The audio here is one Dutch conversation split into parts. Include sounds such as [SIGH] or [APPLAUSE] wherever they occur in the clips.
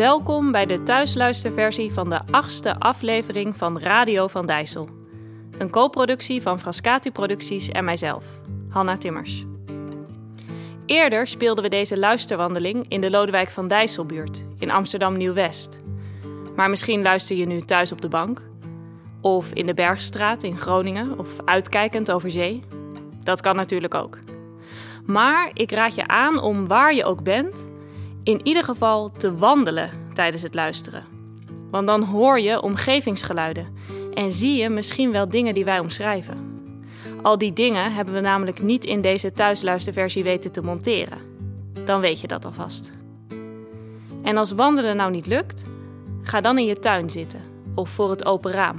Welkom bij de thuisluisterversie van de achtste aflevering van Radio van Dijssel. Een co-productie van Frascati Producties en mijzelf, Hanna Timmers. Eerder speelden we deze luisterwandeling in de Lodewijk van Dijsselbuurt in Amsterdam Nieuw-West. Maar misschien luister je nu thuis op de bank, of in de Bergstraat in Groningen, of uitkijkend over zee. Dat kan natuurlijk ook. Maar ik raad je aan om waar je ook bent, in ieder geval te wandelen tijdens het luisteren. Want dan hoor je omgevingsgeluiden en zie je misschien wel dingen die wij omschrijven. Al die dingen hebben we namelijk niet in deze thuisluisterversie weten te monteren. Dan weet je dat alvast. En als wandelen nou niet lukt, ga dan in je tuin zitten of voor het open raam.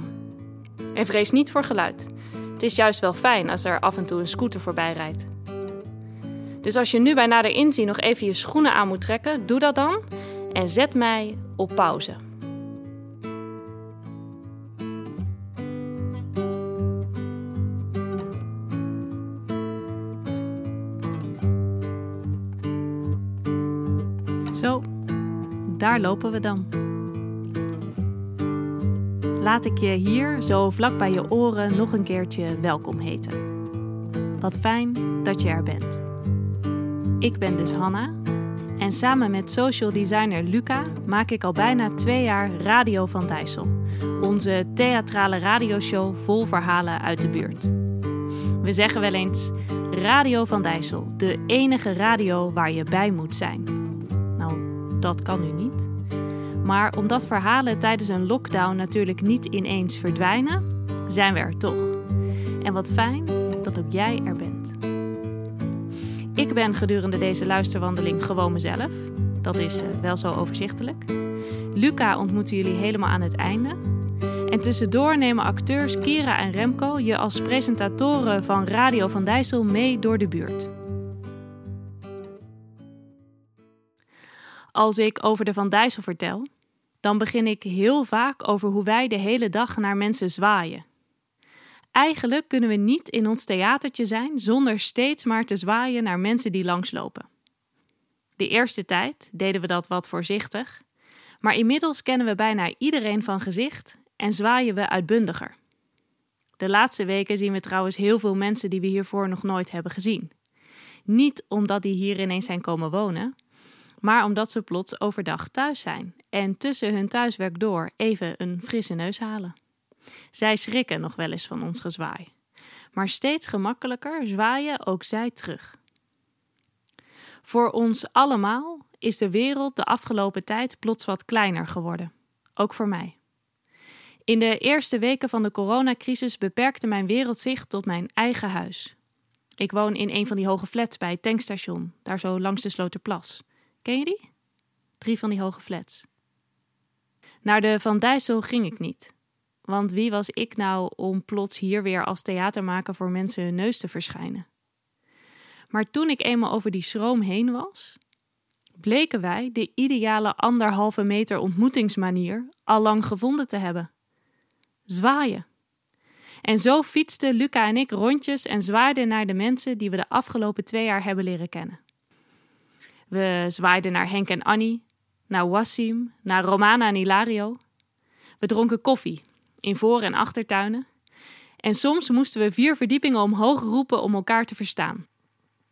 En vrees niet voor geluid. Het is juist wel fijn als er af en toe een scooter voorbij rijdt. Dus als je nu bij nader inzien nog even je schoenen aan moet trekken, doe dat dan en zet mij op pauze. Zo, daar lopen we dan. Laat ik je hier zo vlak bij je oren nog een keertje welkom heten. Wat fijn dat je er bent. Ik ben dus Hanna en samen met social designer Luca maak ik al bijna twee jaar Radio van Dijssel. Onze theatrale radioshow vol verhalen uit de buurt. We zeggen wel eens Radio van Dijssel, de enige radio waar je bij moet zijn. Nou, dat kan nu niet. Maar omdat verhalen tijdens een lockdown natuurlijk niet ineens verdwijnen, zijn we er toch. En wat fijn dat ook jij er bent. Ik ben gedurende deze luisterwandeling gewoon mezelf. Dat is eh, wel zo overzichtelijk. Luca ontmoeten jullie helemaal aan het einde. En tussendoor nemen acteurs Kira en Remco je als presentatoren van Radio van Dijssel mee door de buurt. Als ik over de Van Dijssel vertel, dan begin ik heel vaak over hoe wij de hele dag naar mensen zwaaien. Eigenlijk kunnen we niet in ons theatertje zijn zonder steeds maar te zwaaien naar mensen die langslopen. De eerste tijd deden we dat wat voorzichtig, maar inmiddels kennen we bijna iedereen van gezicht en zwaaien we uitbundiger. De laatste weken zien we trouwens heel veel mensen die we hiervoor nog nooit hebben gezien. Niet omdat die hier ineens zijn komen wonen, maar omdat ze plots overdag thuis zijn en tussen hun thuiswerk door even een frisse neus halen. Zij schrikken nog wel eens van ons gezwaai. Maar steeds gemakkelijker zwaaien ook zij terug. Voor ons allemaal is de wereld de afgelopen tijd plots wat kleiner geworden. Ook voor mij. In de eerste weken van de coronacrisis beperkte mijn wereldzicht tot mijn eigen huis. Ik woon in een van die hoge flats bij het tankstation, daar zo langs de Sloterplas. Ken je die? Drie van die hoge flats. Naar de Van Dijssel ging ik niet. Want wie was ik nou om plots hier weer als theatermaker voor mensen hun neus te verschijnen? Maar toen ik eenmaal over die schroom heen was, bleken wij de ideale anderhalve meter ontmoetingsmanier al lang gevonden te hebben. Zwaaien. En zo fietsten Luca en ik rondjes en zwaaiden naar de mensen die we de afgelopen twee jaar hebben leren kennen. We zwaaiden naar Henk en Annie, naar Wassim, naar Romana en Hilario. We dronken koffie in voor- en achtertuinen. En soms moesten we vier verdiepingen omhoog roepen om elkaar te verstaan.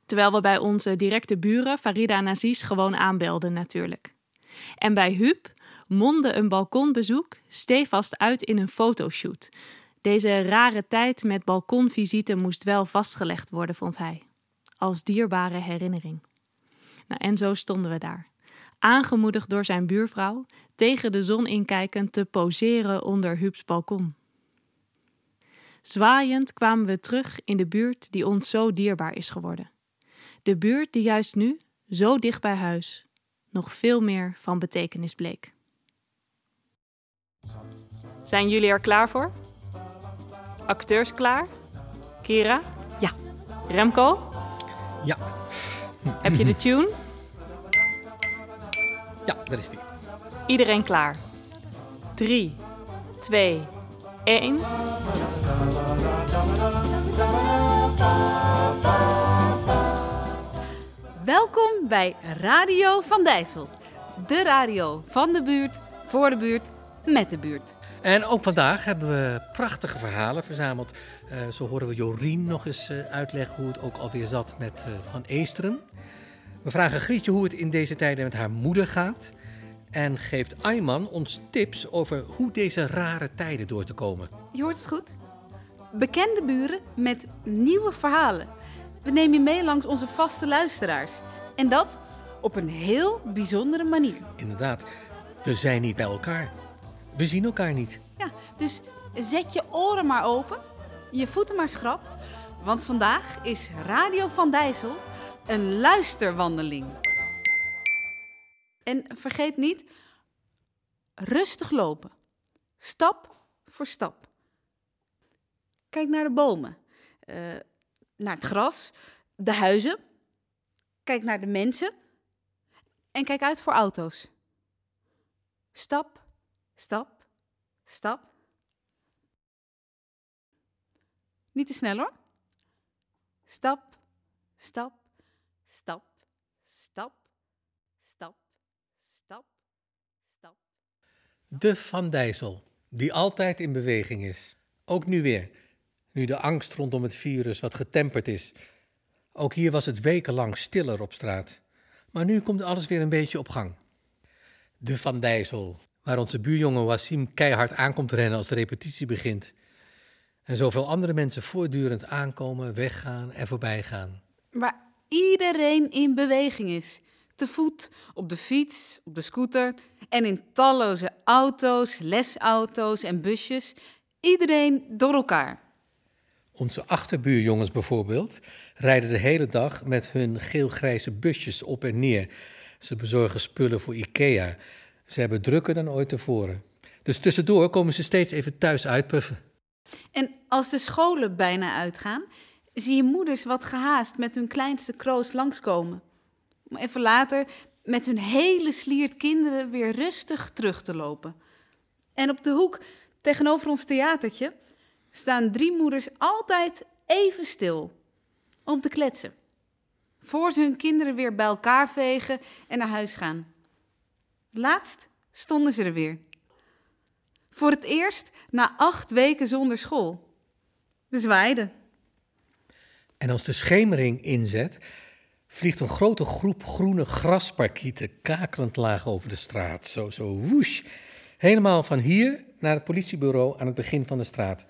Terwijl we bij onze directe buren, Farida en Aziz, gewoon aanbelden natuurlijk. En bij Huub mondde een balkonbezoek stevast uit in een fotoshoot. Deze rare tijd met balkonvisite moest wel vastgelegd worden, vond hij. Als dierbare herinnering. Nou, en zo stonden we daar. Aangemoedigd door zijn buurvrouw, tegen de zon inkijkend te poseren onder Huubs balkon. Zwaaiend kwamen we terug in de buurt die ons zo dierbaar is geworden. De buurt die juist nu, zo dicht bij huis, nog veel meer van betekenis bleek. Zijn jullie er klaar voor? Acteurs klaar? Kira? Ja. Remco? Ja. Heb je de tune? Ja, daar is die. Iedereen klaar. 3, 2, 1. Welkom bij Radio van Dijssel, De radio van de buurt, voor de buurt, met de buurt. En ook vandaag hebben we prachtige verhalen verzameld. Uh, zo horen we Jorien nog eens uh, uitleggen hoe het ook alweer zat met uh, Van Eesteren. We vragen Grietje hoe het in deze tijden met haar moeder gaat. En geeft Ayman ons tips over hoe deze rare tijden door te komen. Je hoort het goed. Bekende buren met nieuwe verhalen. We nemen je mee langs onze vaste luisteraars. En dat op een heel bijzondere manier. Inderdaad, we zijn niet bij elkaar. We zien elkaar niet. Ja, dus zet je oren maar open, je voeten maar schrap. Want vandaag is Radio van Dijssel een luisterwandeling. En vergeet niet, rustig lopen. Stap voor stap. Kijk naar de bomen, uh, naar het gras, de huizen. Kijk naar de mensen en kijk uit voor auto's. Stap, stap, stap. Niet te snel hoor. Stap, stap, stap, stap, stap, stap, stap. De Van Dijssel, die altijd in beweging is. Ook nu weer, nu de angst rondom het virus wat getemperd is. Ook hier was het wekenlang stiller op straat. Maar nu komt alles weer een beetje op gang. De Van Dijssel, waar onze buurjongen Wassim keihard aankomt rennen als de repetitie begint. En zoveel andere mensen voortdurend aankomen, weggaan en voorbijgaan. Waar iedereen in beweging is. Te voet, op de fiets, op de scooter en in talloze auto's, lesauto's en busjes. Iedereen door elkaar. Onze achterbuurjongens bijvoorbeeld rijden de hele dag met hun geel-grijze busjes op en neer. Ze bezorgen spullen voor IKEA. Ze hebben drukker dan ooit tevoren. Dus tussendoor komen ze steeds even thuis uitpuffen. En als de scholen bijna uitgaan, zie je moeders wat gehaast met hun kleinste kroos langskomen. Om even later met hun hele sliert kinderen weer rustig terug te lopen. En op de hoek tegenover ons theatertje staan drie moeders altijd even stil om te kletsen. Voor ze hun kinderen weer bij elkaar vegen en naar huis gaan. Laatst stonden ze er weer. Voor het eerst na acht weken zonder school. We zwaaiden. En als de schemering inzet, vliegt een grote groep groene grasparkieten kakelend laag over de straat. Zo, zo woesh. Helemaal van hier naar het politiebureau aan het begin van de straat.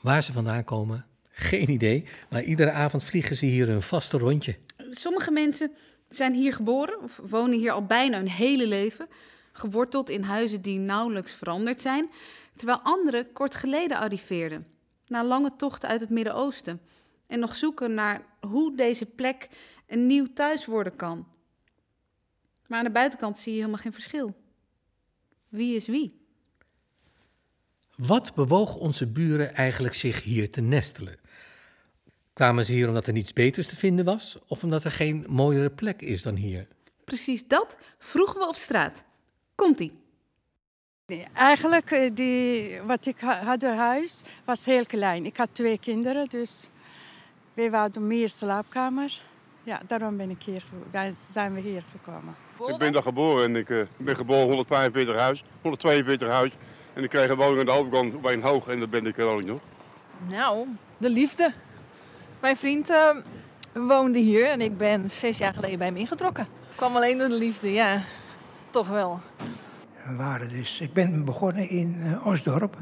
Waar ze vandaan komen, geen idee. Maar iedere avond vliegen ze hier een vaste rondje. Sommige mensen zijn hier geboren of wonen hier al bijna hun hele leven. Geworteld in huizen die nauwelijks veranderd zijn. Terwijl anderen kort geleden arriveerden. Na lange tochten uit het Midden-Oosten. En nog zoeken naar hoe deze plek een nieuw thuis worden kan. Maar aan de buitenkant zie je helemaal geen verschil. Wie is wie? Wat bewoog onze buren eigenlijk zich hier te nestelen? Kwamen ze hier omdat er niets beters te vinden was, of omdat er geen mooiere plek is dan hier? Precies dat vroegen we op straat. Komt-ie. Eigenlijk, eh, die, wat ik had huis was heel klein. Ik had twee kinderen, dus wij hadden meer slaapkamer. Ja, daarom ben ik hier, zijn we hier gekomen. Ik ben daar geboren en ik uh, ben geboren 145 huis, 142 huis. En ik kreeg een woning aan de overkant bij een hoog en dat ben ik er ook nog. Nou, de liefde. Mijn vriend uh, woonde hier en ik ben zes jaar geleden bij hem ingetrokken. Ik kwam alleen door de liefde, ja. Toch wel. We waren dus, ik ben begonnen in uh, Osdorp,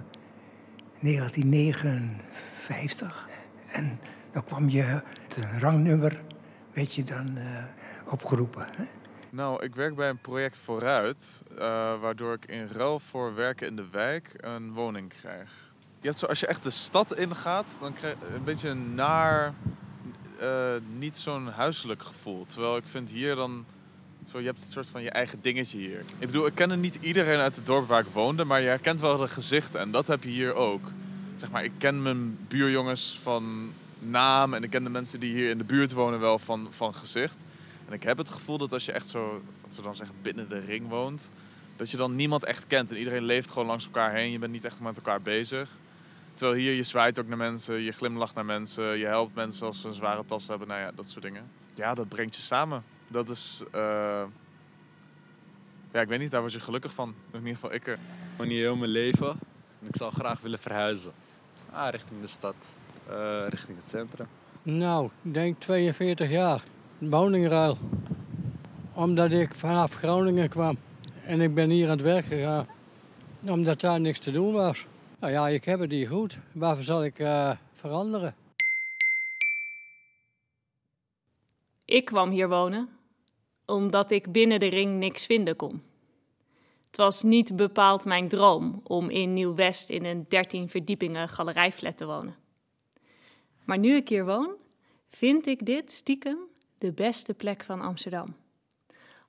1959. En dan kwam je het rangnummer, weet je, dan uh, opgeroepen. Hè? Nou, ik werk bij een project vooruit, uh, waardoor ik in ruil voor werken in de wijk een woning krijg. Je hebt zo, als je echt de stad ingaat, dan krijg je een beetje een naar, uh, niet zo'n huiselijk gevoel. Terwijl ik vind hier dan, zo, je hebt een soort van je eigen dingetje hier. Ik bedoel, ik ken niet iedereen uit het dorp waar ik woonde, maar je herkent wel de gezichten en dat heb je hier ook. Zeg maar, ik ken mijn buurjongens van naam en ik ken de mensen die hier in de buurt wonen wel van, van gezicht. En ik heb het gevoel dat als je echt zo, wat ze dan zeggen, binnen de ring woont, dat je dan niemand echt kent. En iedereen leeft gewoon langs elkaar heen. Je bent niet echt met elkaar bezig. Terwijl hier, je zwaait ook naar mensen, je glimlacht naar mensen, je helpt mensen als ze een zware tas hebben. Nou ja, dat soort dingen. Ja, dat brengt je samen. Dat is, uh, ja, ik weet niet, daar word je gelukkig van. In ieder geval ik er. Woon hier heel mijn leven en ik zou graag willen verhuizen. Ah, richting de stad, Eh, richting het centrum. Nou, ik denk 42 jaar. Woningruil. Omdat ik vanaf Groningen kwam. En ik ben hier aan het werk gegaan. Omdat daar niks te doen was. Nou ja, ik heb het hier goed. Waarvoor zal ik eh, veranderen? Ik kwam hier wonen omdat ik binnen de ring niks vinden kon. Het was niet bepaald mijn droom om in Nieuw-West in een 13 verdiepingen galerijflat te wonen. Maar nu ik hier woon, vind ik dit stiekem de beste plek van Amsterdam.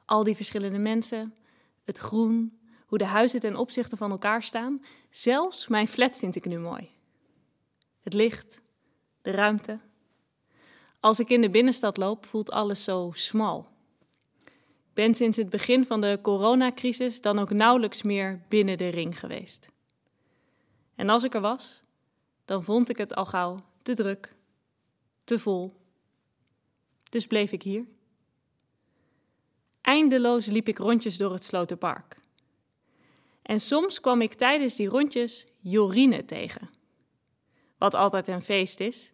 Al die verschillende mensen, het groen, hoe de huizen ten opzichte van elkaar staan. Zelfs mijn flat vind ik nu mooi. Het licht, de ruimte. Als ik in de binnenstad loop, voelt alles zo smal. Ik ben sinds het begin van de coronacrisis dan ook nauwelijks meer binnen de ring geweest. En als ik er was, dan vond ik het al gauw te druk, te vol. Dus bleef ik hier. Eindeloos liep ik rondjes door het Sloterpark. En soms kwam ik tijdens die rondjes Jorine tegen. Wat altijd een feest is,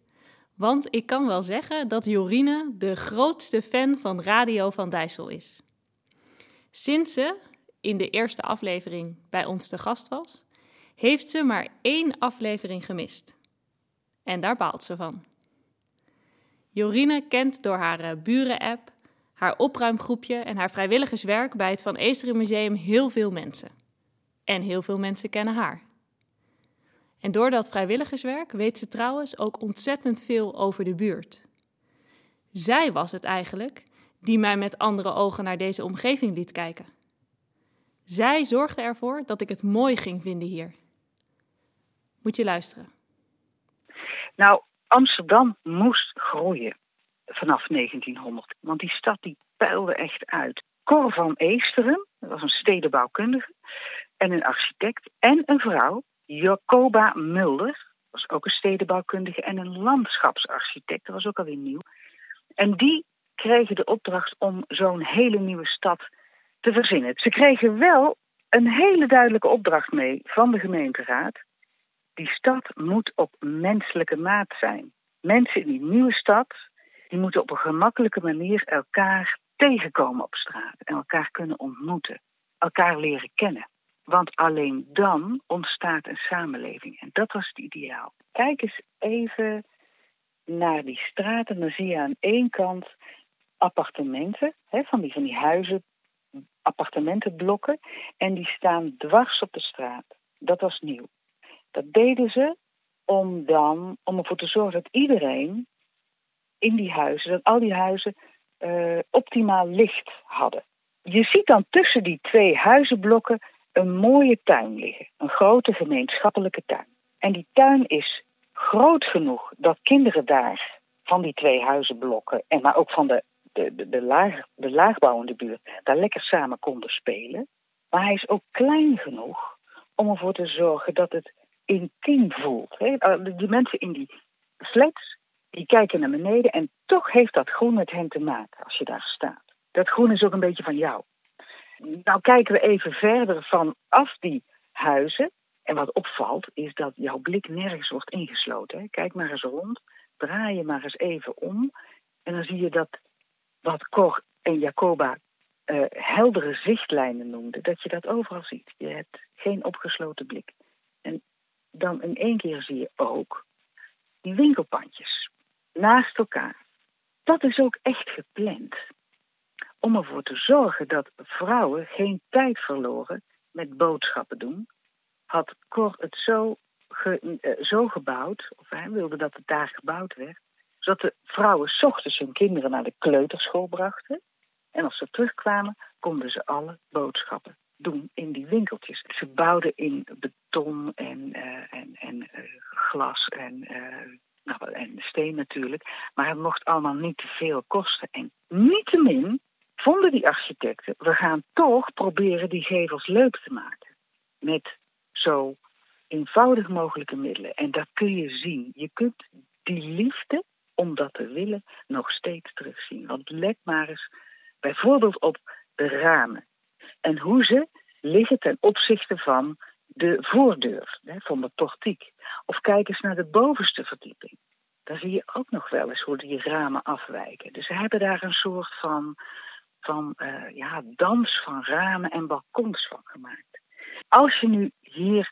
want ik kan wel zeggen dat Jorine de grootste fan van Radio van Dijssel is. Sinds ze in de eerste aflevering bij ons te gast was, heeft ze maar één aflevering gemist. En daar baalt ze van. Jorine kent door haar eh, buren-app, haar opruimgroepje en haar vrijwilligerswerk bij het Van Eesteren Museum heel veel mensen. En heel veel mensen kennen haar. En door dat vrijwilligerswerk weet ze trouwens ook ontzettend veel over de buurt. Zij was het eigenlijk die mij met andere ogen naar deze omgeving liet kijken. Zij zorgde ervoor dat ik het mooi ging vinden hier. Moet je luisteren. Nou, Amsterdam moest groeien vanaf 1900. Want die stad die puilde echt uit. Cor van Eesteren, dat was een stedenbouwkundige en een architect. En een vrouw, Jacoba Mulder, was ook een stedenbouwkundige en een landschapsarchitect. Dat was ook alweer nieuw. En die kregen de opdracht om zo'n hele nieuwe stad te verzinnen. Ze kregen wel een hele duidelijke opdracht mee van de gemeenteraad. Die stad moet op menselijke maat zijn. Mensen in die nieuwe stad, die moeten op een gemakkelijke manier elkaar tegenkomen op straat en elkaar kunnen ontmoeten, elkaar leren kennen. Want alleen dan ontstaat een samenleving. En dat was het ideaal. Kijk eens even naar die straten. Dan zie je aan één kant appartementen, hè, van, die, van die huizen, appartementenblokken. En die staan dwars op de straat. Dat was nieuw. Dat deden ze om dan om ervoor te zorgen dat iedereen in die huizen, dat al die huizen uh, optimaal licht hadden. Je ziet dan tussen die twee huizenblokken een mooie tuin liggen, een grote gemeenschappelijke tuin. En die tuin is groot genoeg dat kinderen daar van die twee huizenblokken, en maar ook van de, de, de, de, laag, de laagbouwende buurt, daar lekker samen konden spelen. Maar hij is ook klein genoeg om ervoor te zorgen dat het intiem voelt. Die mensen in die flats, die kijken naar beneden en toch heeft dat groen met hen te maken als je daar staat. Dat groen is ook een beetje van jou. Nou kijken we even verder vanaf die huizen. En wat opvalt is dat jouw blik nergens wordt ingesloten. Kijk maar eens rond, draai je maar eens even om. En dan zie je dat wat Cor en Jacoba uh, heldere zichtlijnen noemden, dat je dat overal ziet. Je hebt geen opgesloten blik. En dan in één keer zie je ook die winkelpandjes naast elkaar. Dat is ook echt gepland om ervoor te zorgen dat vrouwen geen tijd verloren met boodschappen doen, had Cor het zo, ge, uh, zo gebouwd, of hij wilde dat het daar gebouwd werd, zodat de vrouwen ochtends hun kinderen naar de kleuterschool brachten. En als ze terugkwamen, konden ze alle boodschappen doen in die winkeltjes. Ze bouwden in beton en, uh, en, en uh, glas en, nou, en steen natuurlijk. Maar het mocht allemaal niet te veel kosten. En niettemin vonden die architecten, we gaan toch proberen die gevels leuk te maken. Met zo eenvoudig mogelijke middelen. En dat kun je zien. Je kunt die liefde om dat te willen nog steeds terugzien. Want let maar eens bijvoorbeeld op de ramen. En hoe ze liggen ten opzichte van de voordeur, hè, van de portiek. Of kijk eens naar de bovenste verdieping. Daar zie je ook nog wel eens hoe die ramen afwijken. Dus ze hebben daar een soort van, van uh, ja, dans van ramen en balkons van gemaakt. Als je nu hier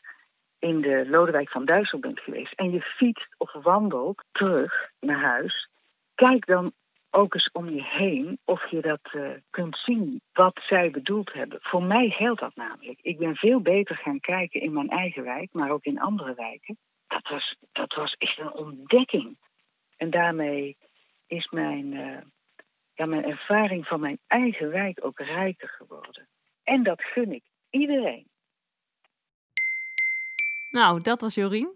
in de Lodewijk van Duissel bent geweest en je fietst of wandelt terug naar huis, kijk dan ook eens om je heen of je dat uh, kunt zien wat zij bedoeld hebben. Voor mij geldt dat namelijk. Ik ben veel beter gaan kijken in mijn eigen wijk, maar ook in andere wijken. Dat was, dat was echt een ontdekking. En daarmee is mijn, uh, ja, mijn ervaring van mijn eigen wijk ook rijker geworden. En dat gun ik iedereen. Nou, dat was Jorien.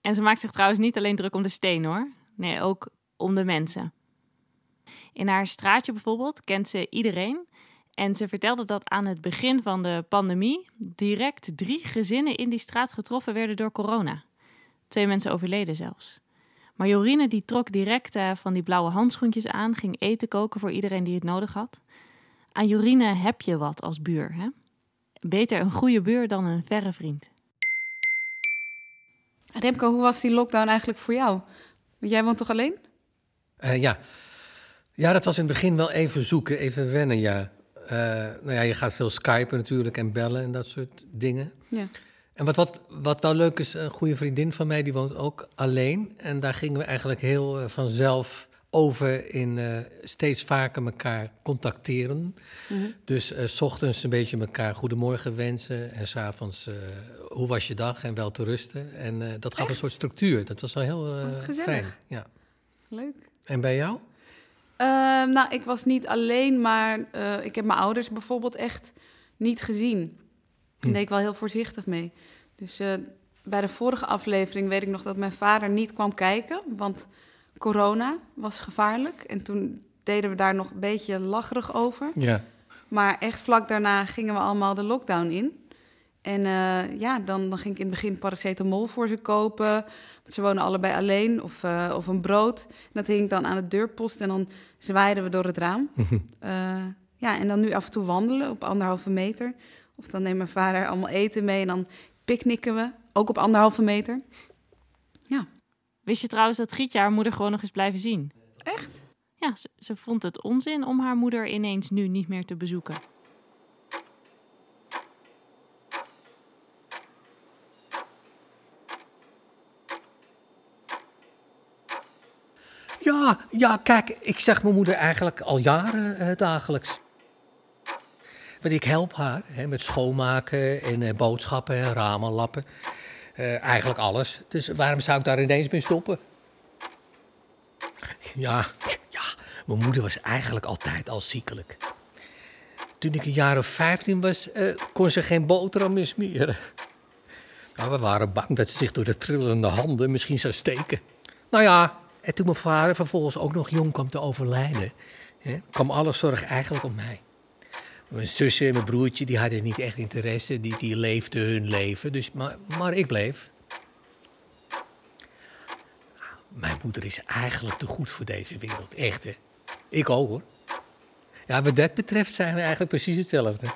En ze maakt zich trouwens niet alleen druk om de steen hoor. Nee, ook om de mensen. In haar straatje bijvoorbeeld kent ze iedereen. En ze vertelde dat aan het begin van de pandemie direct drie gezinnen in die straat getroffen werden door corona. Twee mensen overleden zelfs. Maar Jorine die trok direct uh, van die blauwe handschoentjes aan, ging eten koken voor iedereen die het nodig had. Aan Jorine heb je wat als buur. Hè? Beter een goede buur dan een verre vriend. Remco, hoe was die lockdown eigenlijk voor jou? Want jij woont toch alleen? Uh, ja. Ja, dat was in het begin wel even zoeken, even wennen, ja. Uh, nou ja, je gaat veel skypen natuurlijk en bellen en dat soort dingen. Ja. En wat, wat, wat wel leuk is, een goede vriendin van mij, die woont ook alleen. En daar gingen we eigenlijk heel uh, vanzelf over in uh, steeds vaker elkaar contacteren. Mm -hmm. Dus uh, s ochtends een beetje elkaar goedemorgen wensen. En s'avonds uh, hoe was je dag en wel te rusten. En dat gaf Echt? een soort structuur. Dat was wel heel fijn. Ja. Leuk. En bij jou? Ehm, nou, ik was niet alleen, maar ik heb mijn ouders bijvoorbeeld echt niet gezien. Hm. Daar deed ik wel heel voorzichtig mee. Dus bij de vorige aflevering weet ik nog dat mijn vader niet kwam kijken. Want corona was gevaarlijk. En toen deden we daar nog een beetje lacherig over. Ja. Maar echt vlak daarna gingen we allemaal de lockdown in. En uh, ja, dan, dan ging ik in het begin paracetamol voor ze kopen. Want ze wonen allebei alleen. Of, uh, of een brood. En dat hing dan aan de deurpost. En dan zwaaiden we door het raam. uh, [LAUGHS] ja, en dan nu af en toe wandelen op anderhalve meter. Of dan neemt mijn vader allemaal eten mee. En dan picknicken we, ook op anderhalve meter. Ja. Wist je trouwens dat Gietje haar moeder gewoon nog eens blijven zien? Echt? Ja, ze, ze, vond het onzin om haar moeder ineens nu niet meer te bezoeken. Ja, ja, kijk, ik zeg mijn moeder eigenlijk al jaren uh, dagelijks. Want ik help haar hè, met schoonmaken en uh, boodschappen en ramen lappen. Uh, eigenlijk alles. Dus waarom zou ik daar ineens mee stoppen? Ja, ja, mijn moeder was eigenlijk altijd al ziekelijk. Toen ik een jaar of 15 was, kon ze geen boterham meer smeren. Nou, we waren bang dat ze zich door de trillende handen misschien zou steken. Nou ja, en toen mijn vader vervolgens ook nog jong kwam te overlijden, hè, kwam alle zorg eigenlijk op mij. Mijn zussen en mijn broertje die hadden niet echt interesse, die, die leefden hun leven. Dus, maar, maar ik bleef. Mijn moeder is eigenlijk te goed voor deze wereld, echt hè. Ik ook hoor. Ja, wat dat betreft zijn we eigenlijk precies hetzelfde.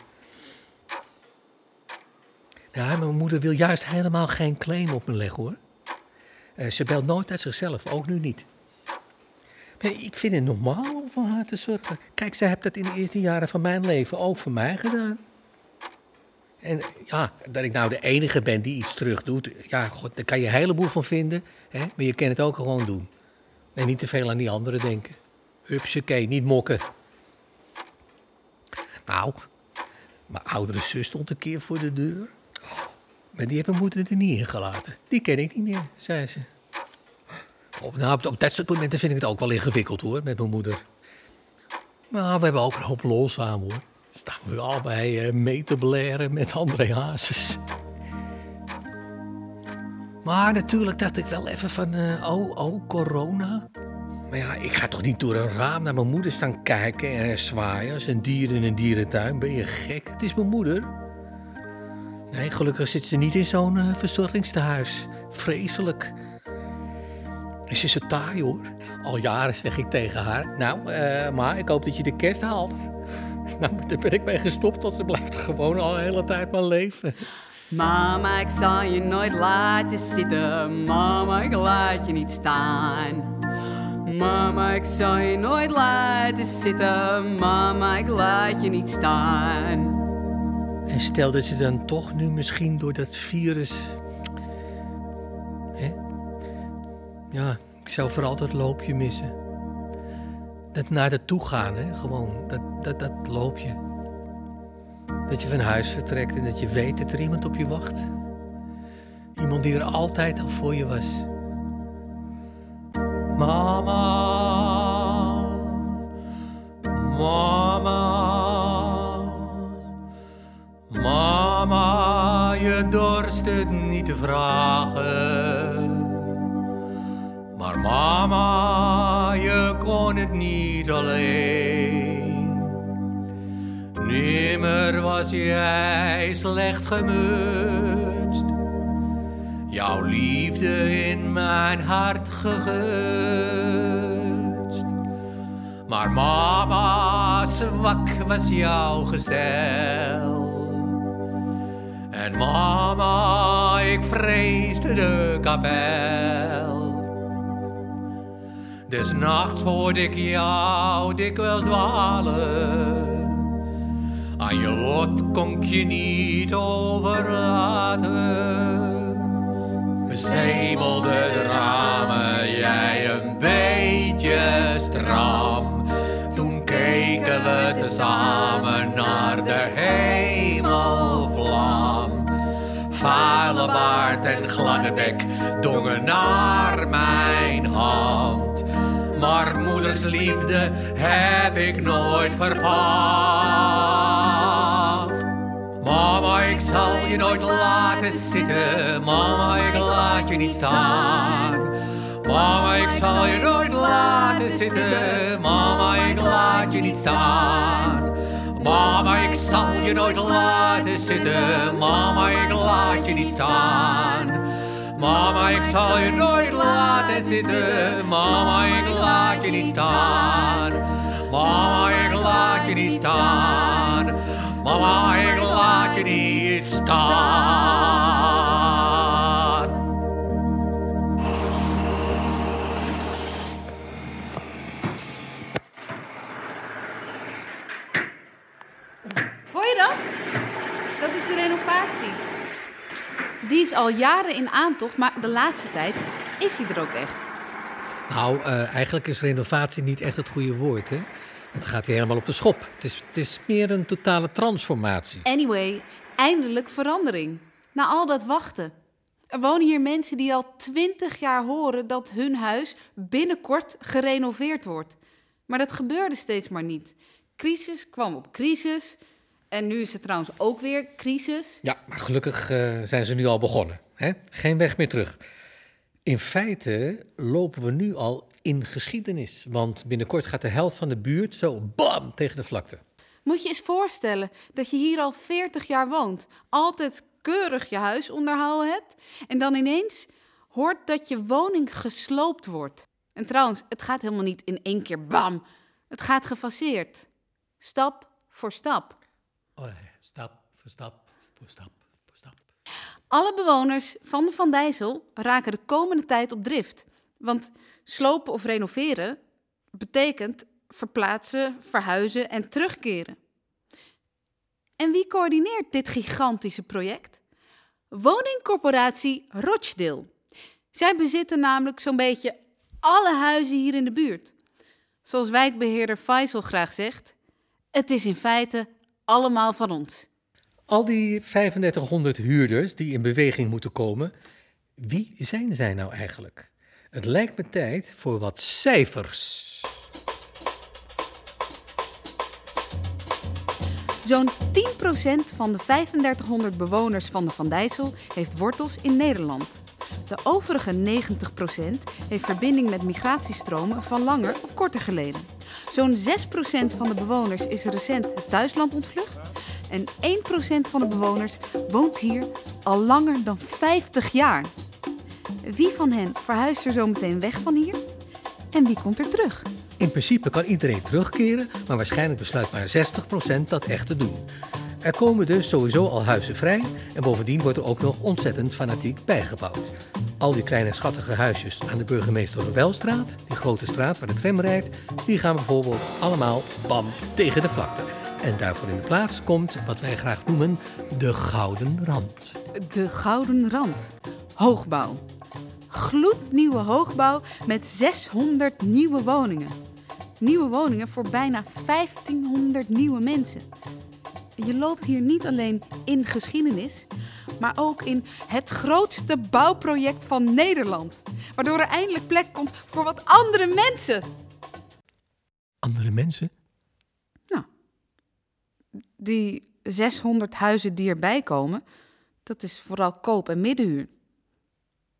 Ja, mijn moeder wil juist helemaal geen claim op me leggen hoor. Uh, ze belt nooit uit zichzelf, ook nu niet. Ik vind het normaal om voor haar te zorgen. Kijk, zij heeft dat in de eerste jaren van mijn leven ook voor mij gedaan. En ja, dat ik nou de enige ben die iets terug doet, ja, god, daar kan je een heleboel van vinden. Hè? Maar je kan het ook gewoon doen. En niet te veel aan die anderen denken. Hupsakee, niet mokken. Nou, mijn oudere zus stond een keer voor de deur. Maar die mijn moeder er niet in gelaten. Die ken ik niet meer, zei ze. Op, nou, op, op dat soort momenten vind ik het ook wel ingewikkeld hoor, met mijn moeder. Maar we hebben ook een hoop lol samen hoor. Staan we allebei uh, mee te blaren met André Hazes. Maar natuurlijk dacht ik wel even van, uh, oh, oh, corona. Maar ja, ik ga toch niet door een raam naar mijn moeder staan kijken en zwaaien als een dier in een dierentuin. Ben je gek? Het is mijn moeder. Nee, gelukkig zit ze niet in zo'n uh, verzorgingstehuis. Vreselijk. Ze is zo taai hoor. Al jaren zeg ik tegen haar. Nou, uh, maar ik hoop dat je de kerst haalt. [LAUGHS] Nou, daar ben ik mee gestopt, want ze blijft gewoon al de hele tijd maar leven. Mama, ik zal je nooit laten zitten. Mama, ik laat je niet staan. Mama, ik zal je nooit laten zitten. Mama, ik laat je niet staan. En stel dat ze dan toch nu misschien door dat virus. Hè? Ja, ik zou vooral dat loopje missen. Dat naar de toe gaan, hè? gewoon dat, dat, dat loopje. Dat je van huis vertrekt en dat je weet dat er iemand op je wacht. Iemand die er altijd al voor je was. Mama, mama, alleen. Nimmer was jij slecht gemutst. Jouw liefde in mijn hart gegutst. Maar mama, zwak was jouw gestel. En mama, ik vreesde de kapel. Des nachts hoorde ik jou dikwijls dwalen. Aan je lot kon ik je niet overlaten. Bezemelde de ramen, jij een beetje stram. Toen keken we tezamen naar de hemelvlam. Vuile baard en gladde bek dongen naar mijn hand. Maar moeders liefde heb ik nooit verpand. Mama, ik zal je nooit laten zitten. Mama, ik laat je niet staan. Mama, ik zal je nooit laten zitten. Mama, ik laat je niet staan. Mama, ik zal je nooit laten zitten. Mama, ik laat je niet staan. Mama, ik zal je nooit laten zitten. Mama, ik laat je niet staan. Mama, ik laat je niet staan. Mama, ik laat je niet staan. Hoor je dat? Dat is de renovatie. Die is al jaren in aantocht, maar de laatste tijd is hij er ook echt. Nou, eh, eigenlijk is renovatie niet echt het goede woord, hè? Het gaat hier helemaal op de schop. Het is, het is meer een totale transformatie. Anyway, eindelijk verandering. Na al dat wachten. Er wonen hier mensen die al twintig jaar horen dat hun huis binnenkort gerenoveerd wordt. Maar dat gebeurde steeds maar niet. Crisis kwam op crisis. En nu is het trouwens ook weer crisis. Ja, maar gelukkig eh, zijn ze nu al begonnen. Hè? Geen weg meer terug. In feite lopen we nu al in geschiedenis. Want binnenkort gaat de helft van de buurt zo bam tegen de vlakte. Moet je eens voorstellen dat je hier al 40 jaar woont, altijd keurig je huis onderhouden hebt en dan ineens hoort dat je woning gesloopt wordt. En trouwens, het gaat helemaal niet in één keer bam. Het gaat gefaseerd. Stap voor stap. Oh, ja, stap voor stap voor stap voor stap. Alle bewoners van de Van Dijssel raken de komende tijd op drift. Want slopen of renoveren betekent verplaatsen, verhuizen en terugkeren. En wie coördineert dit gigantische project? Woningcorporatie Rochdale. Zij bezitten namelijk zo'n beetje alle huizen hier in de buurt. Zoals wijkbeheerder Faisal graag zegt: het is in feite allemaal van ons. Al die 3500 huurders die in beweging moeten komen, wie zijn zij nou eigenlijk? Het lijkt me tijd voor wat cijfers. Zo'n 10% van de 3500 bewoners van de Van Dijssel heeft wortels in Nederland. De overige 90% heeft verbinding met migratiestromen van langer of korter geleden. Zo'n 6% van de bewoners is recent het thuisland ontvlucht. En 1% van de bewoners woont hier al langer dan 50 jaar. Wie van hen verhuist er zo meteen weg van hier? En wie komt er terug? In principe kan iedereen terugkeren, maar waarschijnlijk besluit maar 60% dat echt te doen. Er komen dus sowieso al huizen vrij en bovendien wordt er ook nog ontzettend fanatiek bijgebouwd. Al die kleine schattige huisjes aan de burgemeester Welstraat, die grote straat waar de tram rijdt, die gaan bijvoorbeeld allemaal bam tegen de vlakte. En daarvoor in de plaats komt wat wij graag noemen de gouden rand. De gouden rand. Hoogbouw. Gloednieuwe hoogbouw met 600 nieuwe woningen. Nieuwe woningen voor bijna 1500 nieuwe mensen. Je loopt hier niet alleen in geschiedenis, maar ook in het grootste bouwproject van Nederland. Waardoor er eindelijk plek komt voor wat andere mensen. Andere mensen? Nou, die 600 huizen die erbij komen, dat is vooral koop- en middenhuur.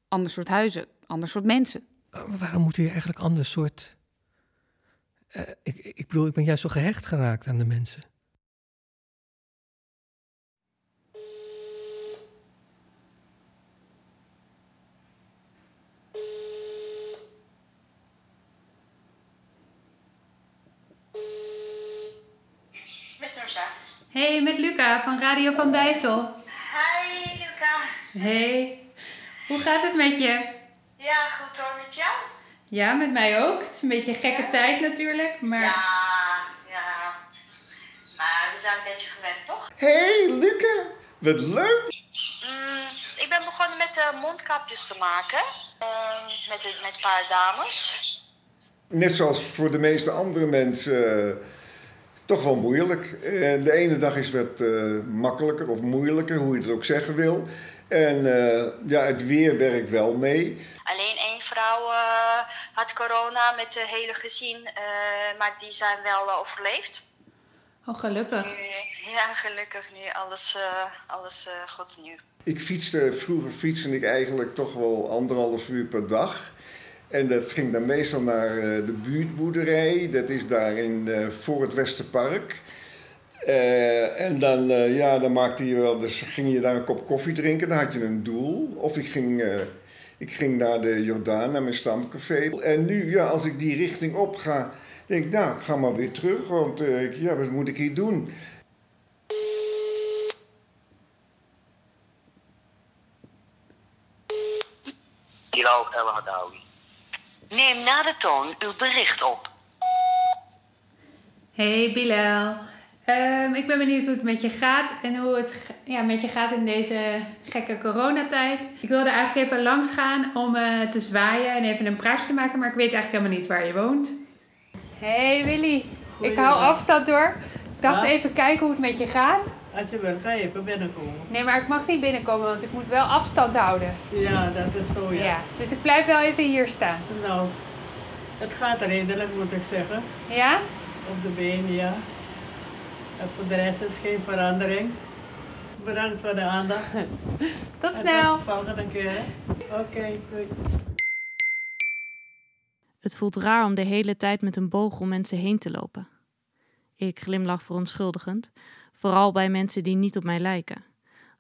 Ander soort huizen, ander soort mensen. Maar waarom moet hier eigenlijk ander soort... Eh, ik, ik bedoel, ik ben juist zo gehecht geraakt aan de mensen. Met Rosa. Hey, met Luca van Radio van Dijssel. Hi Luca. Hey, hoe gaat het met je? Ja, goed hoor, met jou? Ja, met mij ook. Het is een beetje een gekke tijd natuurlijk, maar... Ja, ja. Maar we zijn een beetje gewend, toch? hey, Luca. Wat leuk. Mm, ik ben begonnen met uh, mondkapjes te maken. Uh, met, met een paar dames. Net zoals voor de meeste andere mensen... Uh, toch wel moeilijk. de ene dag is wat makkelijker of moeilijker, hoe je het ook zeggen wil. En ja, het weer werkt wel mee. Alleen één vrouw uh, had corona met het hele gezin, uh, maar die zijn wel uh, overleefd. Oh, gelukkig. Nu, ja, gelukkig nu. Alles, alles goed nu. Ik fietste, vroeger fietste ik eigenlijk toch wel anderhalf uur per dag. En dat ging dan meestal naar de buurtboerderij. Dat is daar in, voor het Westerpark. Uh, en dan, uh, ja, dan maakte je wel, dus ging je daar een kop koffie drinken, dan had je een doel. Of ik ging, ik ging naar de Jordaan, naar mijn stamcafé. En nu, ja, als ik die richting op ga, denk ik, nou, ik ga maar weer terug, want ja, wat moet ik hier doen? El. Neem na de toon uw bericht op. Hey Bilal. Um, ik ben benieuwd hoe het met je gaat en hoe het ja, met je gaat in deze gekke coronatijd. Ik wilde eigenlijk even langs gaan om uh, te zwaaien en even een praatje te maken, maar ik weet eigenlijk helemaal niet waar je woont. Hey Willy, ik hou afstand door. Ik dacht Ja? even kijken hoe het met je gaat. Als je wilt, ga je even binnenkomen. Nee, maar ik mag niet binnenkomen, want ik moet wel afstand houden. Ja, dat is zo, ja. Ja, dus ik blijf wel even hier staan. Nou, het gaat redelijk, moet ik zeggen. Ja? Op de been, ja. En voor de rest is geen verandering. Bedankt voor de aandacht. [LAUGHS] Tot En snel. Tot de volgende keer. hè. Oké, doei. Het voelt raar om de hele tijd met een boog om mensen heen te lopen. Ik glimlach verontschuldigend, vooral bij mensen die niet op mij lijken.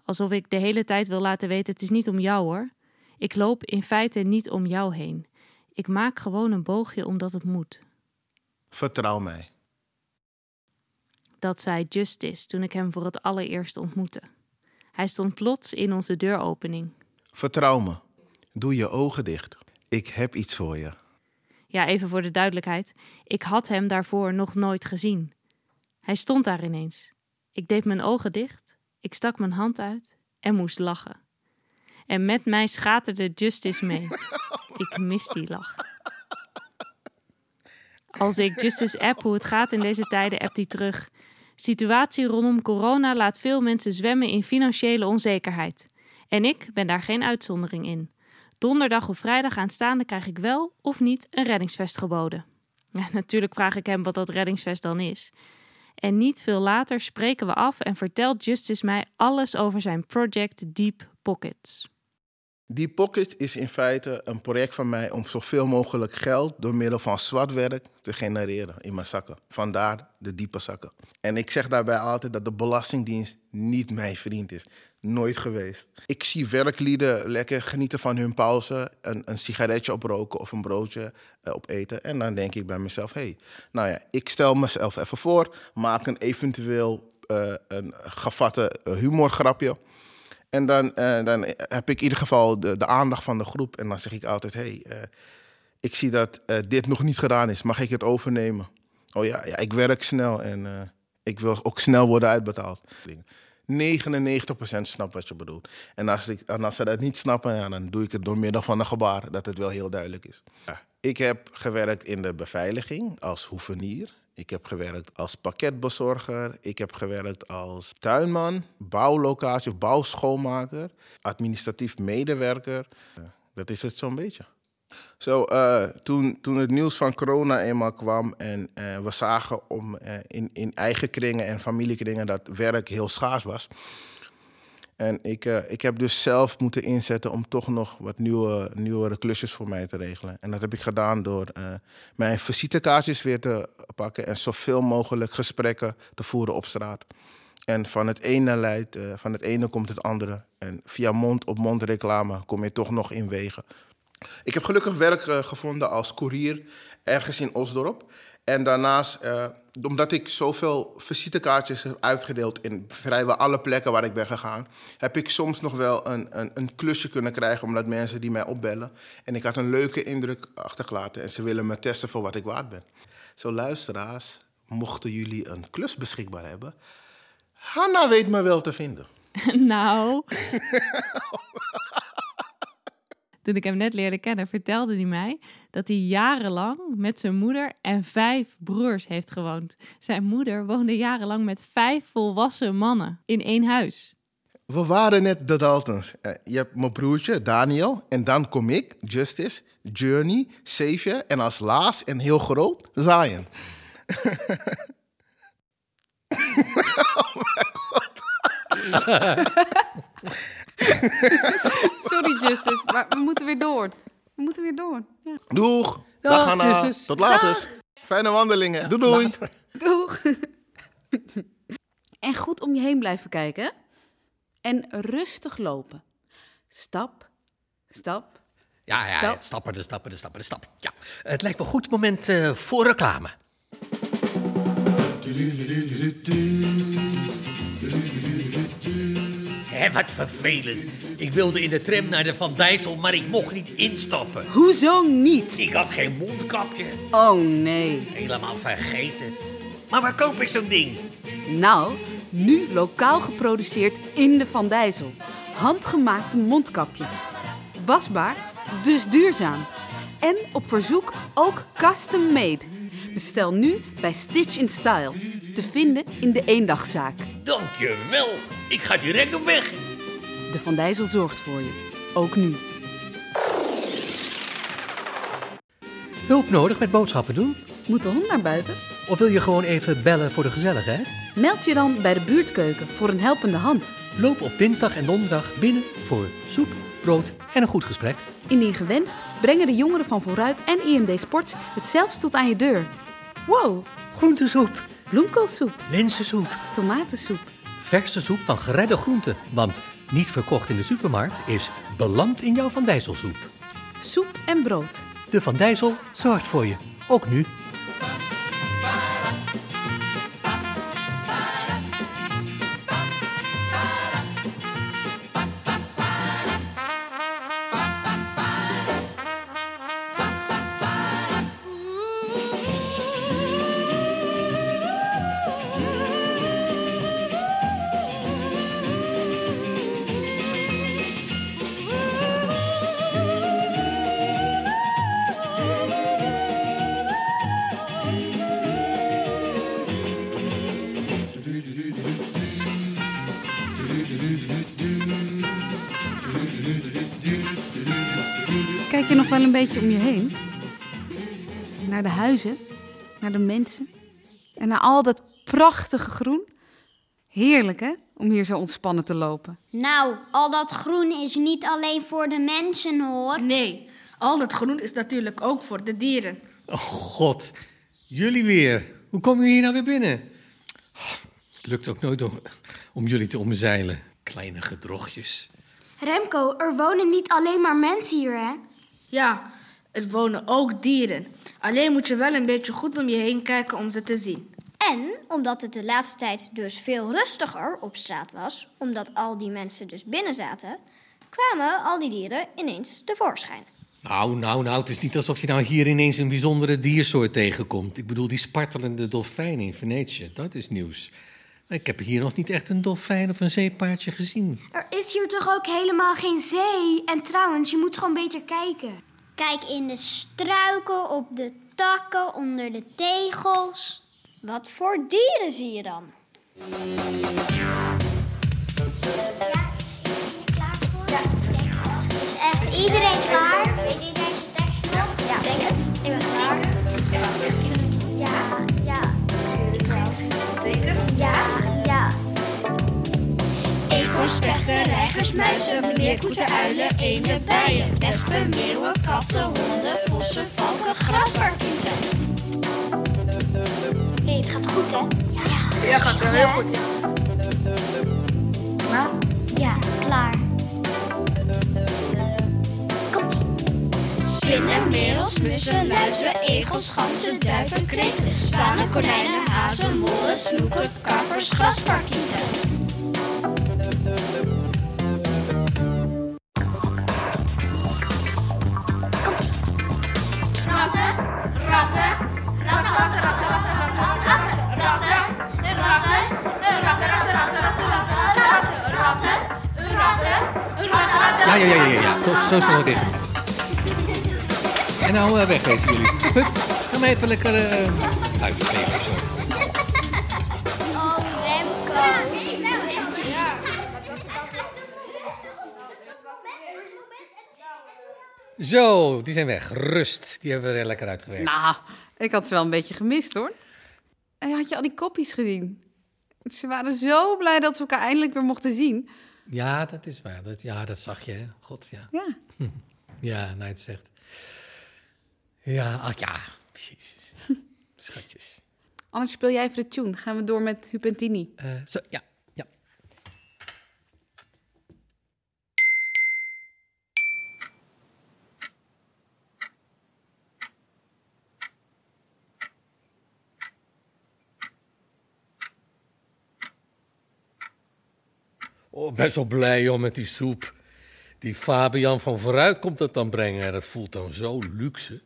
Alsof ik de hele tijd wil laten weten: het is niet om jou hoor. Ik loop in feite niet om jou heen. Ik maak gewoon een boogje omdat het moet. Vertrouw mij. Dat zei Justice toen ik hem voor het allereerst ontmoette. Hij stond plots in onze deuropening. Vertrouw me. Doe je ogen dicht. Ik heb iets voor je. Ja, even voor de duidelijkheid. Ik had hem daarvoor nog nooit gezien. Hij stond daar ineens. Ik deed mijn ogen dicht, ik stak mijn hand uit en moest lachen. En met mij schaterde Justice mee. [LAUGHS] Ik mis die lach. Als ik Justice app hoe het gaat in deze tijden, appt hij terug. Situatie rondom corona laat veel mensen zwemmen in financiële onzekerheid. En ik ben daar geen uitzondering in. Donderdag of vrijdag aanstaande krijg ik wel of niet een reddingsvest geboden. Ja, natuurlijk vraag ik hem wat dat reddingsvest dan is. En niet veel later spreken we af en vertelt Justice mij alles over zijn project Deep Pockets. Die Pocket is in feite een project van mij om zoveel mogelijk geld door middel van zwart werk te genereren in mijn zakken. Vandaar de diepe zakken. En ik zeg daarbij altijd dat de Belastingdienst niet mijn vriend is. Nooit geweest. Ik zie werklieden lekker genieten van hun pauze, een, een sigaretje oproken of een broodje uh, opeten. En dan denk ik bij mezelf, hé, hey, nou ja, ik stel mezelf even voor, maak een eventueel uh, een gevatte humorgrapje. En dan, uh, dan heb ik in ieder geval de, de, aandacht van de groep. En dan zeg ik altijd: hey, uh, ik zie dat uh, dit nog niet gedaan is. Mag ik het overnemen? Oh ja, ja ik werk snel en ik wil ook snel worden uitbetaald. 99% snapt wat je bedoelt. En als, ik, en als ze dat niet snappen, dan doe ik het door middel van een gebaar, dat het wel heel duidelijk is. Ja. Ik heb gewerkt in de beveiliging als hoevenier. Ik heb gewerkt als pakketbezorger. Ik heb gewerkt als tuinman, bouwlocatie of bouwschoonmaker, administratief medewerker. Dat is het zo'n beetje. Zo, uh, toen, toen het nieuws van corona eenmaal kwam en uh, we zagen om, in, in eigen kringen en familiekringen dat werk heel schaars was. En ik, ik heb dus zelf moeten inzetten om toch nog wat nieuwe, nieuwere klusjes voor mij te regelen. En dat heb ik gedaan door mijn visitekaartjes weer te pakken en zoveel mogelijk gesprekken te voeren op straat. En van het ene leidt, van het ene komt het andere. En via mond-op-mond reclame kom je toch nog in wegen. Ik heb gelukkig werk gevonden als koerier ergens in Osdorp. En daarnaast, uh, omdat ik zoveel visitekaartjes heb uitgedeeld in vrijwel alle plekken waar ik ben gegaan, heb ik soms nog wel een, een, een, klusje kunnen krijgen omdat mensen die mij opbellen. En ik had een leuke indruk achtergelaten en ze willen me testen voor wat ik waard ben. Zo luisteraars, mochten jullie een klus beschikbaar hebben, Hanna weet me wel te vinden. [LAUGHS] nou. [LAUGHS] toen ik hem net leerde kennen, vertelde hij mij dat hij jarenlang met zijn moeder en vijf broers heeft gewoond. Zijn moeder woonde jarenlang met vijf volwassen mannen in één huis. We waren net de Daltons. Eh, je hebt mijn broertje Daniel en dan kom ik, Justice, Journey, Savior en als laatst en heel groot, Zion. [LAUGHS] oh mijn god. [LAUGHS] [LAUGHS] Sorry, Justice, maar we moeten weer door. We moeten weer door. Ja. Doeg. Dag, Hanna. Tot later. Dag. Fijne wandelingen. Doei, doei. Doeg. [LAUGHS] en goed om je heen blijven kijken. En rustig lopen. Stap, stap, ja, ja, stap. stappen, de stappen, de stappen, de stappen. Ja, het lijkt me een goed moment uh, voor reclame. Hé, wat vervelend. Ik wilde in de tram naar de Van Dijssel, maar ik mocht niet instappen. Hoezo niet? Ik had geen mondkapje. Oh nee. Helemaal vergeten. Maar waar koop ik zo'n ding? Nou, nu lokaal geproduceerd in de Van Dijssel. Handgemaakte mondkapjes. Wasbaar, dus duurzaam. En op verzoek ook custom made. Bestel nu bij Stitch in Style. Te vinden in de Eendagzaak. Dankjewel. Ik ga direct op weg. De Van Dijssel zorgt voor je. Ook nu. Hulp nodig met boodschappen doen? Moet de hond naar buiten? Of wil je gewoon even bellen voor de gezelligheid? Meld je dan bij de buurtkeuken voor een helpende hand. Loop op dinsdag en donderdag binnen voor soep, brood en een goed gesprek. Indien gewenst, brengen de jongeren van Vooruit en IMD Sports het zelfs tot aan je deur. Wow! Groentesoep, bloemkoolsoep, linzensoep, tomatensoep, verse soep van geredde groenten. Want niet verkocht in de supermarkt is beland in jouw Van Dijsselsoep. Soep en brood. De Van Dijssel zorgt voor je, ook nu. Kijk je nog wel een beetje om je heen? Naar de huizen, naar de mensen en naar al dat prachtige groen. Heerlijk, hè? om hier zo ontspannen te lopen. Nou, al dat groen is niet alleen voor de mensen hoor. Nee, al dat groen is natuurlijk ook voor de dieren. Oh god, jullie weer. Hoe komen jullie hier nou weer binnen? Oh, het lukt ook nooit om, om jullie te omzeilen. Kleine gedrochtjes. Remco, er wonen niet alleen maar mensen hier, hè? Ja, er wonen ook dieren. Alleen moet je wel een beetje goed om je heen kijken om ze te zien. En omdat het de laatste tijd dus veel rustiger op straat was, omdat al die mensen dus binnen zaten, kwamen al die dieren ineens tevoorschijn. Nou, nou, nou, het is niet alsof je nou hier ineens een bijzondere diersoort tegenkomt. Ik bedoel, die spartelende dolfijn in Venetië, dat is nieuws. Maar ik heb hier nog niet echt een dolfijn of een zeepaardje gezien. Er is hier toch ook helemaal geen zee? En trouwens, je moet gewoon beter kijken. Kijk in de struiken, op de takken, onder de tegels. Wat voor dieren zie je dan? Is echt iedereen klaar? Weet iedereen zijn tekst nog? Ja, denk het. Zeker? Ja, ja. Eekhoorns, spechten, reigers, muizen, meerkoeten, uilen, eenden, bijen, wespen, meeuwen, katten, honden, vossen, valken, grasvarkens. Hé, het gaat goed, hè? Ja. Ja, gaat wel heel goed. Ja. Ja, klaar. Spinnen, merels, mussen, luizen, egels, ganzen, duiven, kreten, zwanen, konijnen, hazen, mollen, snoeken, kapers, grasparkieten. Ratten, ratten, ratten, ratten, ratten, ratten, ratten, ratten, ratten, ratten, ratten, ratten, ratten, ratten, ratten, ratten, ratten, ratten, ratten. Ja, ja, ja, ja, ja. Zo, zo staan we tegen. En nou uh, wegwezen jullie. [LAUGHS] Hup, ga maar even lekker uh, uitspelen of zo. Oh, Remco. Zo, die zijn weg. Rust. Die hebben we er lekker uitgewerkt. Nou, ik had ze wel een beetje gemist hoor. En had je al die kopjes gezien? Ze waren zo blij dat ze elkaar eindelijk weer mochten zien. Ja, dat is waar. Dat, ja, dat zag je. Hè? God, ja. Ja. [LAUGHS] Ja, nou, het zegt. Ja, ach ja. Jezus. [LAUGHS] Schatjes. Anders speel jij even de tune. Gaan we door met Hupentini. Uh, zo, ja. ja. Oh, ben zo blij joh, met die soep. Die Fabian van vooruit komt dat dan brengen. Dat voelt dan zo luxe.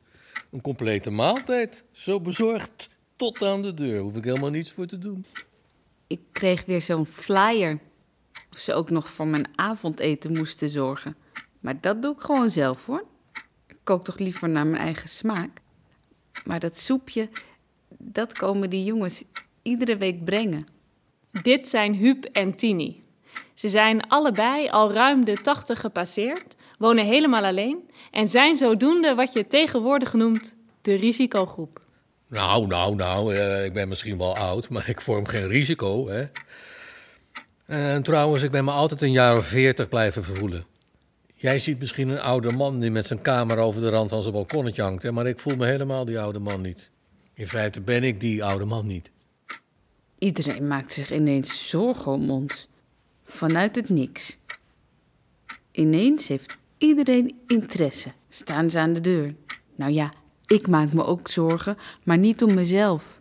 Een complete maaltijd. Zo bezorgd tot aan de deur. Hoef ik helemaal niets voor te doen. Ik kreeg weer zo'n flyer. Of ze ook nog voor mijn avondeten moesten zorgen. Maar dat doe ik gewoon zelf hoor. Ik kook toch liever naar mijn eigen smaak. Maar dat soepje, dat komen die jongens iedere week brengen. Dit zijn Huub en Tini. Ze zijn allebei al ruim de 80 gepasseerd, wonen helemaal alleen en zijn zodoende wat je tegenwoordig noemt de risicogroep. Nou, nou, nou, uh, ik ben misschien wel oud, maar ik vorm geen risico, hè. En trouwens, ik ben me altijd een jaar of veertig blijven voelen. Jij ziet misschien een oude man die met zijn kamer over de rand van zijn balkonnetje hangt, hè, maar ik voel me helemaal die oude man niet. In feite ben ik die oude man niet. Iedereen maakt zich ineens zorgen om ons. Vanuit het niks. Ineens heeft iedereen interesse. Staan ze aan de deur. Nou ja, ik maak me ook zorgen, maar niet om mezelf,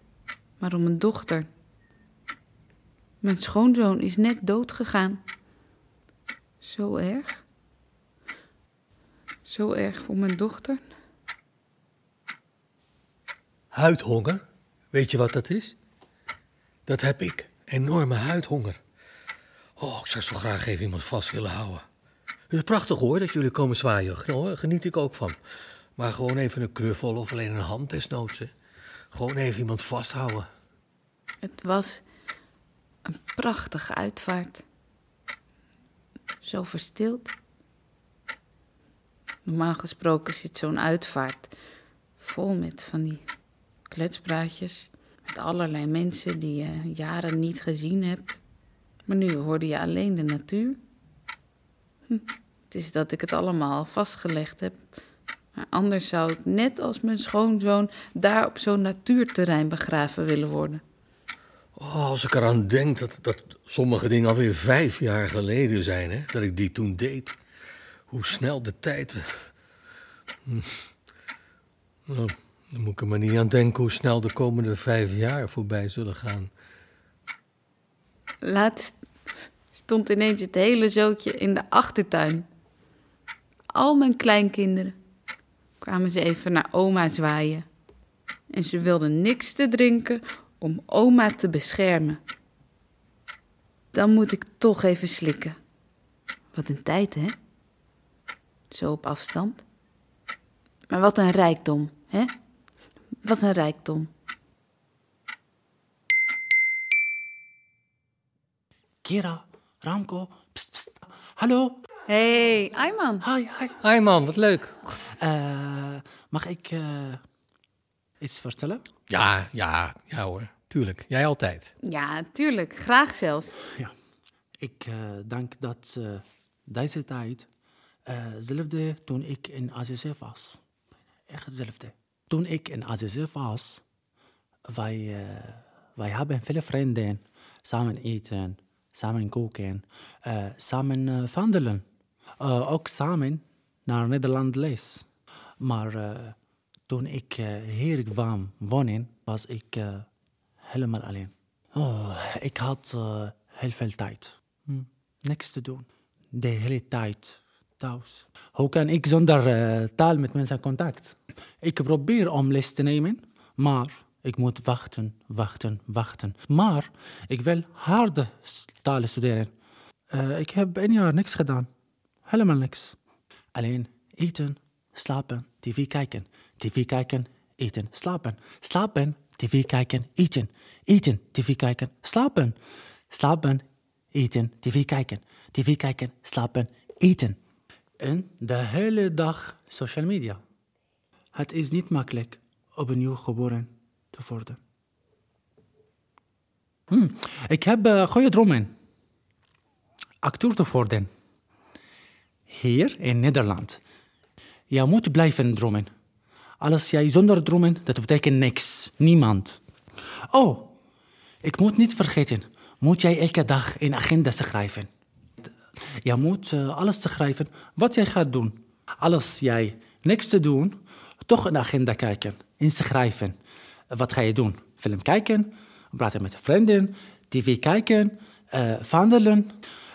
maar om mijn dochter. Mijn schoonzoon is net dood gegaan. Zo erg. Zo erg voor mijn dochter. Huidhonger, weet je wat dat is? Dat heb ik, enorme huidhonger. Oh, ik zou zo graag even iemand vast willen houden. Het is prachtig hoor, dat jullie komen zwaaien. Geniet ik ook van. Maar gewoon even een knuffel of alleen een hand desnoods. Gewoon even iemand vasthouden. Het was een prachtige uitvaart. Zo verstild. Normaal gesproken zit zo'n uitvaart vol met van die kletspraatjes. Met allerlei mensen die je jaren niet gezien hebt. Maar nu hoorde je alleen de natuur. Hm, het is dat ik het allemaal vastgelegd heb. Maar anders zou ik net als mijn schoonzoon daar op zo'n natuurterrein begraven willen worden. Oh, als ik eraan denk dat, dat sommige dingen alweer vijf jaar geleden zijn, hè, dat ik die toen deed. Hoe snel de tijd. Hm. Nou, dan moet ik er maar niet aan denken hoe snel de komende vijf jaar voorbij zullen gaan. Laatst stond ineens het hele zootje in de achtertuin. Al mijn kleinkinderen kwamen ze even naar oma zwaaien. En ze wilden niks te drinken om oma te beschermen. Dan moet ik toch even slikken. Wat een tijd, hè? Zo op afstand. Maar wat een rijkdom, hè? Wat een rijkdom. Kira, Ramko, pst, pst. Hallo. Hey, Ayman. Hi, hi. Ayman, wat leuk. Eh, mag ik eh, iets vertellen? Ja, ja, ja hoor. Tuurlijk. Jij altijd. Ja, tuurlijk. Graag zelfs. Ik eh, denk dat eh, deze tijd eh, hetzelfde toen ik in AZC was. Echt hetzelfde. Toen ik in AZC was, wij, wij hebben veel vrienden. Samen eten, samen koken, eh, samen eh, wandelen. Eh, ook samen naar Nederland les. Maar eh, toen ik eh, hier kwam wonen, was ik eh, helemaal alleen. Oh, ik had eh, heel veel tijd. Hm, niks te doen. De hele tijd thuis. Hoe kan ik zonder eh, taal met mensen contact? Ik probeer om les te nemen, maar ik moet wachten, wachten, wachten. Maar ik wil harde talen studeren. Eh, ik heb een jaar niks gedaan. Helemaal niks. Alleen eten, slapen, tv kijken. TV kijken, eten, slapen. Slapen, tv kijken, eten. Eten, tv kijken, slapen. Slapen, eten, tv kijken. TV kijken, slapen, eten. En de hele dag social media. Het is niet makkelijk opnieuw geboren te worden. Hm, Ik heb eh, goede dromen. Acteur te worden. Hier in Nederland. Je moet blijven dromen. Als jij zonder dromen, dat betekent niks. Niemand. Oh, ik moet niet vergeten. Moet jij elke dag een agenda schrijven. Je moet eh, alles schrijven wat jij gaat doen. Als jij niks te doen, toch een agenda kijken. Inschrijven. Wat ga je doen? Film kijken, praten met vrienden, tv kijken, eh wandelen.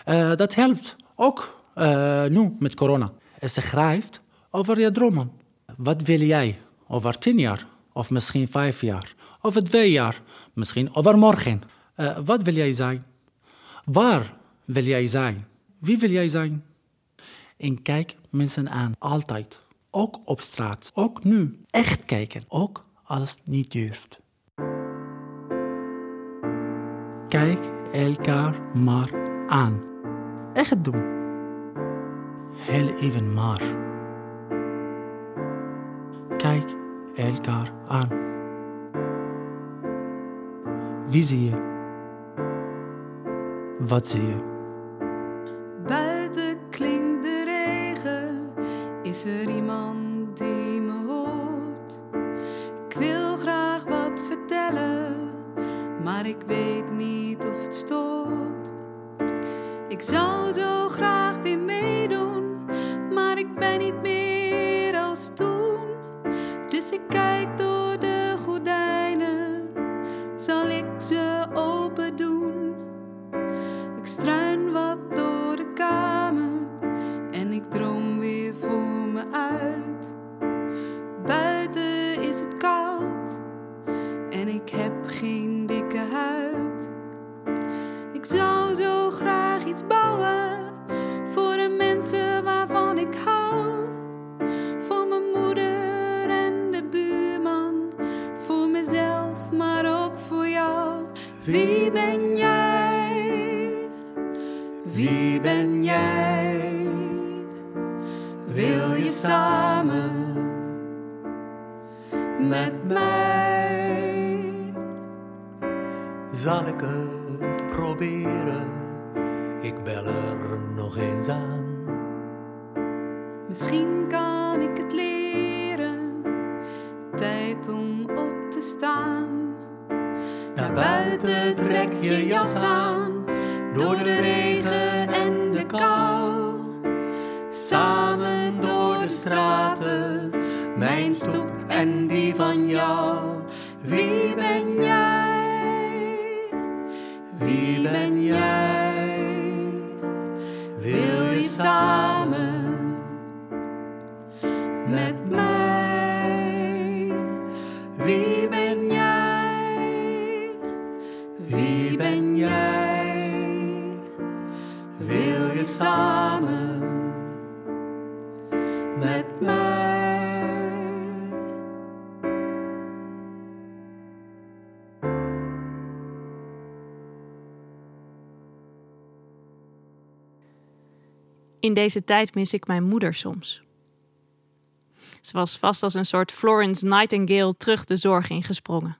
Eh, dat helpt ook eh, nu met corona. Schrijf over je dromen. Wat wil jij over tien jaar? Of misschien vijf jaar? Of twee jaar? Misschien overmorgen? Eh, wat wil jij zijn? Waar wil jij zijn? Wie wil jij zijn? En kijk mensen aan, altijd. Ook op straat, ook nu. Echt kijken, ook als het niet durft. Kijk elkaar maar aan. Echt doen. Heel even maar. Kijk elkaar aan. Wie zie je? Wat zie je? Buiten klinkt de regen, is er iemand ik weet niet of het stoort. Ik zou zo graag weer meedoen, maar ik ben niet meer als toen. Dus ik kijk door de gordijnen, zal ik ze open doen? Ik struin wat door de kamer en ik droom weer voor me uit. Buiten is het koud en ik heb geen Ik zou zo graag iets bouwen voor de mensen waarvan ik hou. Voor mijn moeder en de buurman, voor mezelf, maar ook voor jou. Wie ben jij? Wie ben jij? Wil je samen met mij? Zal ik het proberen Ik bel er nog eens aan. Misschien kan ik het leren. Tijd om op te staan. Naar buiten trek je jas aan, door de regen en de kou. Samen door de straten, mijn stoep en die van jou. Wie ben jij? In deze tijd mis ik mijn moeder soms. Ze was vast als een soort Florence Nightingale terug de zorg ingesprongen,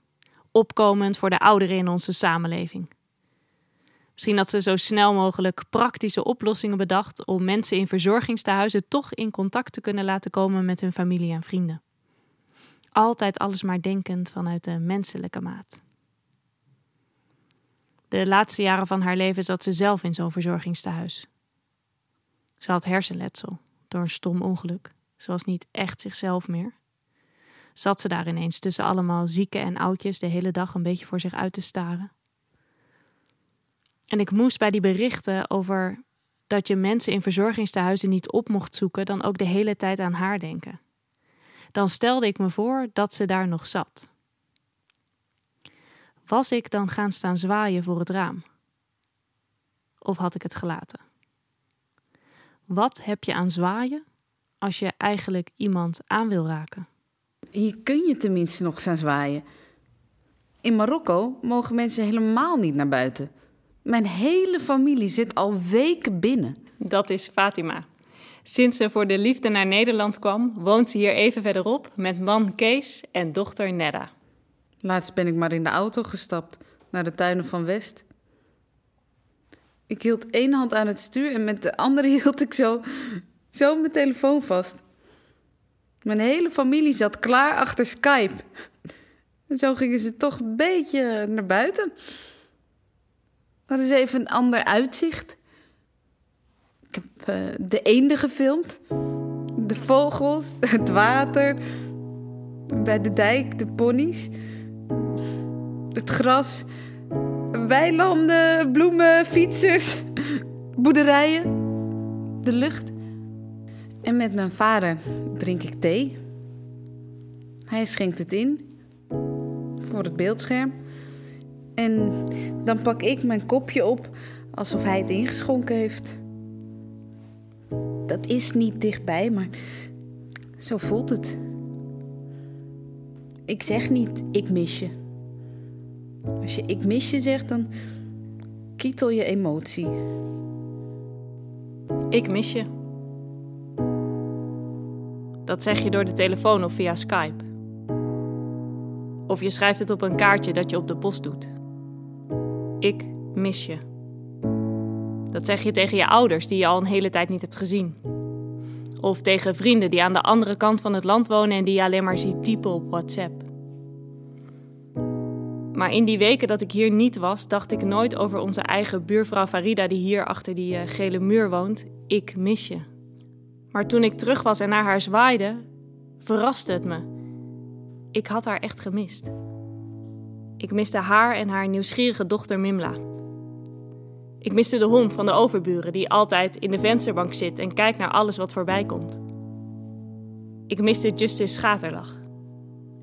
opkomend voor de ouderen in onze samenleving. Misschien had ze zo snel mogelijk praktische oplossingen bedacht om mensen in verzorgingstehuizen toch in contact te kunnen laten komen met hun familie en vrienden. Altijd alles maar denkend vanuit de menselijke maat. De laatste jaren van haar leven zat ze zelf in zo'n verzorgingstehuis. Ze had hersenletsel door een stom ongeluk. Ze was niet echt zichzelf meer. Zat ze daar ineens tussen allemaal zieken en oudjes de hele dag een beetje voor zich uit te staren. En ik moest bij die berichten over dat je mensen in verzorgingstehuizen niet op mocht zoeken, dan ook de hele tijd aan haar denken. Dan stelde ik me voor dat ze daar nog zat. Was ik dan gaan staan zwaaien voor het raam? Of had ik het gelaten? Wat heb je aan zwaaien als je eigenlijk iemand aan wil raken? Hier kun je tenminste nog staan zwaaien. In Marokko mogen mensen helemaal niet naar buiten. Mijn hele familie zit al weken binnen. Dat is Fatima. Sinds ze voor de liefde naar Nederland kwam, woont ze hier even verderop met man Kees en dochter Nedda. Laatst ben ik maar in de auto gestapt naar de tuinen van West. Ik hield één hand aan het stuur en met de andere [LAUGHS] hield ik zo, zo mijn telefoon vast. Mijn hele familie zat klaar achter Skype. En zo gingen ze toch een beetje naar buiten. Hadden ze even een ander uitzicht. Ik heb eh, de eenden gefilmd. De vogels, [LAUGHS] het water. Bij de dijk, de ponies. Het gras. Weilanden, bloemen, fietsers. Boerderijen. De lucht. En met mijn vader drink ik thee. Hij schenkt het in. Voor het beeldscherm. En dan pak ik mijn kopje op alsof hij het ingeschonken heeft. Dat is niet dichtbij, maar zo voelt het. Ik zeg niet ik mis je. Als je ik mis je zegt, dan kietel je emotie. Ik mis je. Dat zeg je door de telefoon of via Skype. Of je schrijft het op een kaartje dat je op de post doet. Ik mis je. Dat zeg je tegen je ouders die je al een hele tijd niet hebt gezien. Of tegen vrienden die aan de andere kant van het land wonen en die je alleen maar ziet typen op WhatsApp. Maar in die weken dat ik hier niet was, dacht ik nooit over onze eigen buurvrouw Farida die hier achter die uh, gele muur woont. Ik mis je. Maar toen ik terug was en naar haar zwaaide, verraste het me. Ik had haar echt gemist. Ik miste haar en haar nieuwsgierige dochter Mimla. Ik miste de hond van de overburen die altijd in de vensterbank zit en kijkt naar alles wat voorbij komt. Ik miste Justice schaterlach.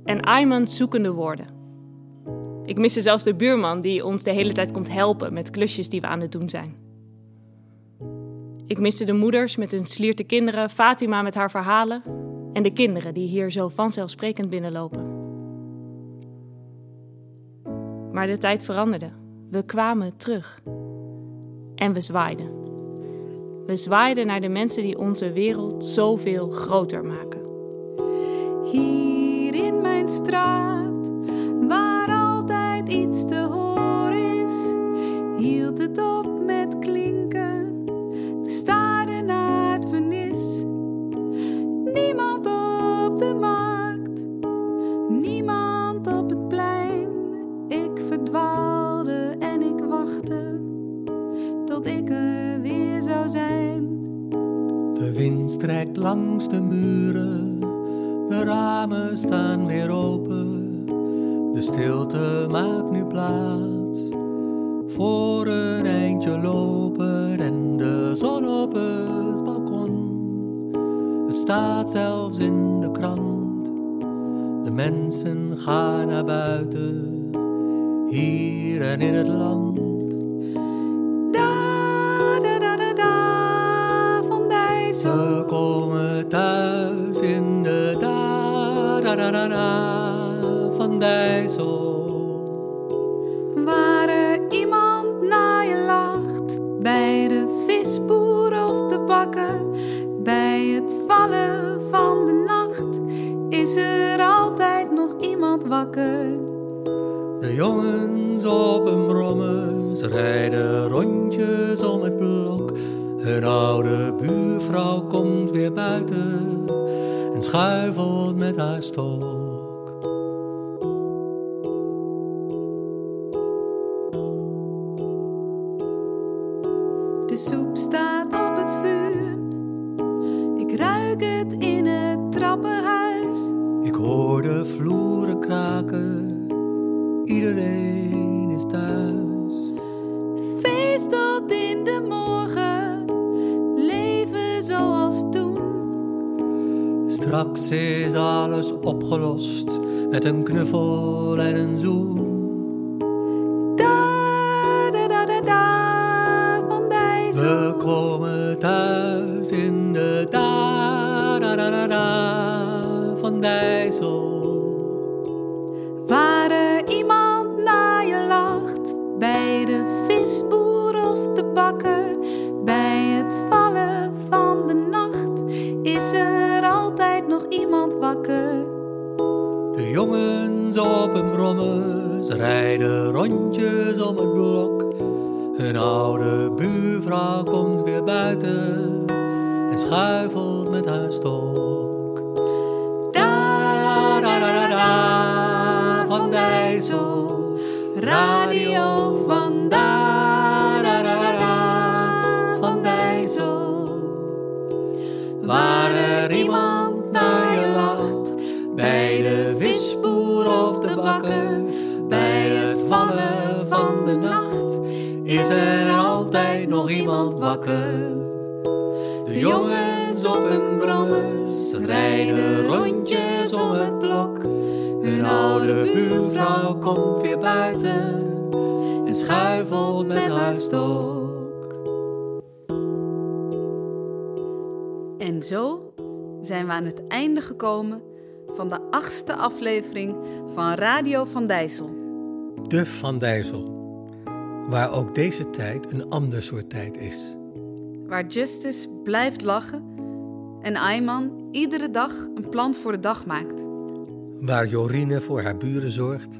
En Ayman's zoekende woorden. Ik miste zelfs de buurman die ons de hele tijd komt helpen met klusjes die we aan het doen zijn. Ik miste de moeders met hun slierte kinderen, Fatima met haar verhalen en de kinderen die hier zo vanzelfsprekend binnenlopen. Maar de tijd veranderde. We kwamen terug. En we zwaaiden. We zwaaiden naar de mensen die onze wereld zoveel groter maken. Hier in mijn straat, strekt langs de trappenhuis. Ik hoor de vloeren kraken, iedereen is thuis. Feest tot in de morgen, leven zoals toen. Straks is alles opgelost met een knuffel en een zoen. Rijden rondjes om het blok. Hun oude buurvrouw komt weer buiten en schuifelt met haar stok. Da, da, da, da, da, van Dijssel, radio iemand wakker. De jongens op hun brommers rijden rondjes om het blok. Hun oude buurvrouw komt weer buiten en schuifelt met haar stok. En zo zijn we aan het einde gekomen van de achtste aflevering van Radio van Dijssel. De Van Dijssel, waar ook deze tijd een ander soort tijd is. Waar Justice blijft lachen en Ayman iedere dag een plan voor de dag maakt. Waar Jorine voor haar buren zorgt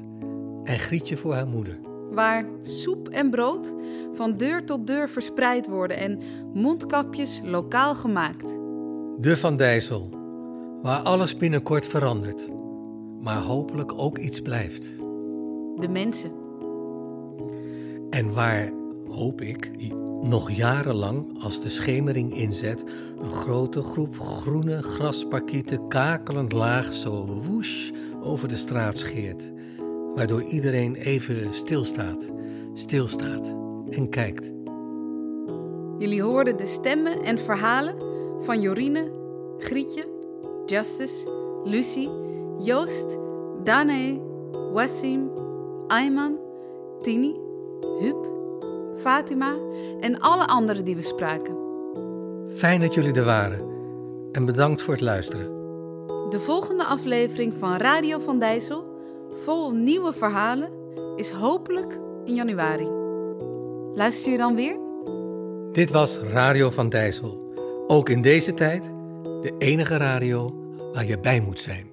en Grietje voor haar moeder. Waar soep en brood van deur tot deur verspreid worden en mondkapjes lokaal gemaakt. De Van Dijssel, waar alles binnenkort verandert, maar hopelijk ook iets blijft. De mensen. En waar, hoop ik, nog jarenlang, als de schemering inzet, een grote groep groene grasparkieten kakelend laag zo woesh over de straat scheert, waardoor iedereen even stilstaat, stilstaat en kijkt. Jullie hoorden de stemmen en verhalen van Jorine, Grietje, Justice, Lucie, Joost, Danae, Wassim, Ayman, Tini, Huub, Fatima en alle anderen die we spraken. Fijn dat jullie er waren en bedankt voor het luisteren. De volgende aflevering van Radio van Dijssel, vol nieuwe verhalen, is hopelijk in januari. Luister je dan weer? Dit was Radio van Dijssel. Ook in deze tijd de enige radio waar je bij moet zijn.